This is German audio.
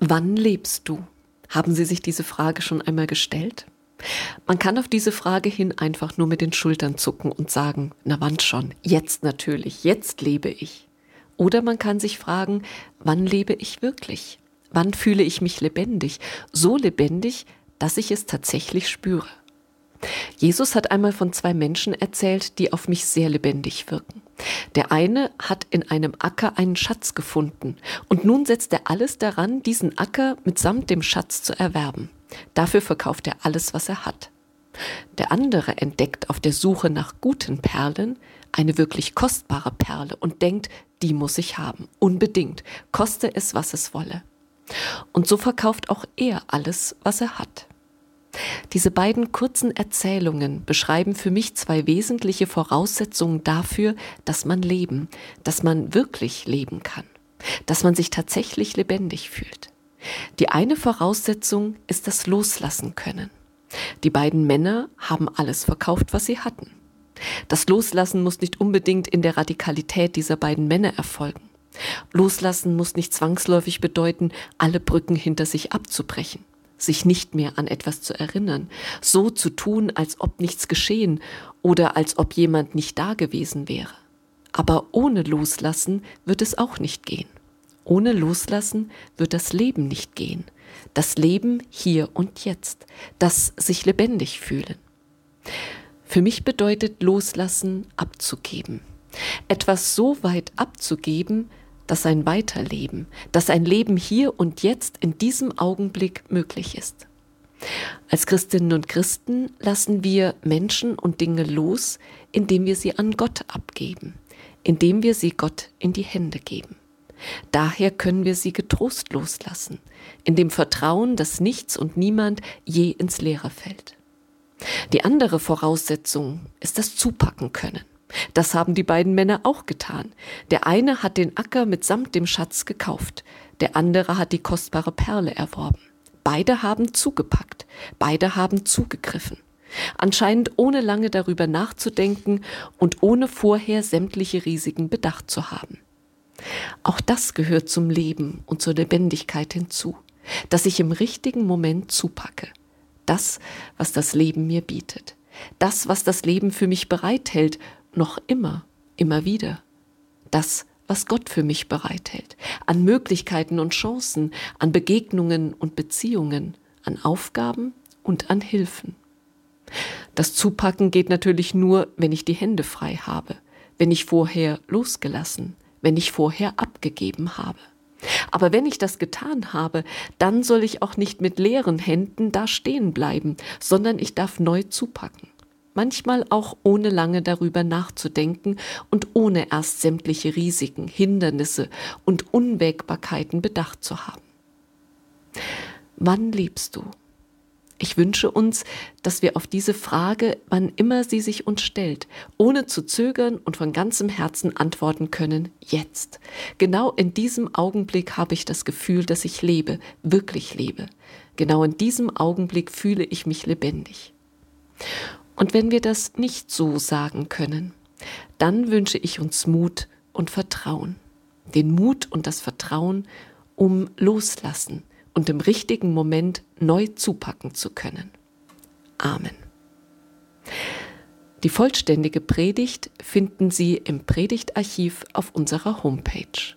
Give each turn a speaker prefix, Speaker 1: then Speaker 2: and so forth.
Speaker 1: Wann lebst du? Haben Sie sich diese Frage schon einmal gestellt? Man kann auf diese Frage hin einfach nur mit den Schultern zucken und sagen, na wann schon, jetzt natürlich, jetzt lebe ich. Oder man kann sich fragen, wann lebe ich wirklich? Wann fühle ich mich lebendig? So lebendig, dass ich es tatsächlich spüre. Jesus hat einmal von zwei Menschen erzählt, die auf mich sehr lebendig wirken. Der eine hat in einem Acker einen Schatz gefunden und nun setzt er alles daran, diesen Acker mitsamt dem Schatz zu erwerben. Dafür verkauft er alles, was er hat. Der andere entdeckt auf der Suche nach guten Perlen eine wirklich kostbare Perle und denkt, die muss ich haben, unbedingt, koste es, was es wolle. Und so verkauft auch er alles, was er hat. Diese beiden kurzen Erzählungen beschreiben für mich zwei wesentliche Voraussetzungen dafür, dass man leben, dass man wirklich leben kann, dass man sich tatsächlich lebendig fühlt. Die eine Voraussetzung ist das Loslassen können. Die beiden Männer haben alles verkauft, was sie hatten. Das Loslassen muss nicht unbedingt in der Radikalität dieser beiden Männer erfolgen. Loslassen muss nicht zwangsläufig bedeuten, alle Brücken hinter sich abzubrechen, sich nicht mehr an etwas zu erinnern, so zu tun, als ob nichts geschehen oder als ob jemand nicht da gewesen wäre. Aber ohne Loslassen wird es auch nicht gehen. Ohne Loslassen wird das Leben nicht gehen. Das Leben hier und jetzt, das sich lebendig fühlen. Für mich bedeutet Loslassen abzugeben. Etwas so weit abzugeben, dass ein Weiterleben, dass ein Leben hier und jetzt in diesem Augenblick möglich ist. Als Christinnen und Christen lassen wir Menschen und Dinge los, indem wir sie an Gott abgeben, indem wir sie Gott in die Hände geben. Daher können wir sie getrost loslassen, in dem Vertrauen, dass nichts und niemand je ins Leere fällt. Die andere Voraussetzung ist das Zupacken können. Das haben die beiden Männer auch getan. Der eine hat den Acker mitsamt dem Schatz gekauft, der andere hat die kostbare Perle erworben. Beide haben zugepackt, beide haben zugegriffen. Anscheinend ohne lange darüber nachzudenken und ohne vorher sämtliche Risiken bedacht zu haben. Auch das gehört zum Leben und zur Lebendigkeit hinzu, dass ich im richtigen Moment zupacke. Das, was das Leben mir bietet. Das, was das Leben für mich bereithält, noch immer, immer wieder. Das, was Gott für mich bereithält. An Möglichkeiten und Chancen, an Begegnungen und Beziehungen, an Aufgaben und an Hilfen. Das Zupacken geht natürlich nur, wenn ich die Hände frei habe, wenn ich vorher losgelassen, wenn ich vorher abgegeben habe. Aber wenn ich das getan habe, dann soll ich auch nicht mit leeren Händen da stehen bleiben, sondern ich darf neu zupacken. Manchmal auch ohne lange darüber nachzudenken und ohne erst sämtliche Risiken, Hindernisse und Unwägbarkeiten bedacht zu haben. Wann liebst du? Ich wünsche uns, dass wir auf diese Frage, wann immer sie sich uns stellt, ohne zu zögern und von ganzem Herzen antworten können, jetzt. Genau in diesem Augenblick habe ich das Gefühl, dass ich lebe, wirklich lebe. Genau in diesem Augenblick fühle ich mich lebendig. Und wenn wir das nicht so sagen können, dann wünsche ich uns Mut und Vertrauen. Den Mut und das Vertrauen, um loslassen, und im richtigen Moment neu zupacken zu können. Amen. Die vollständige Predigt finden Sie im Predigtarchiv auf unserer Homepage.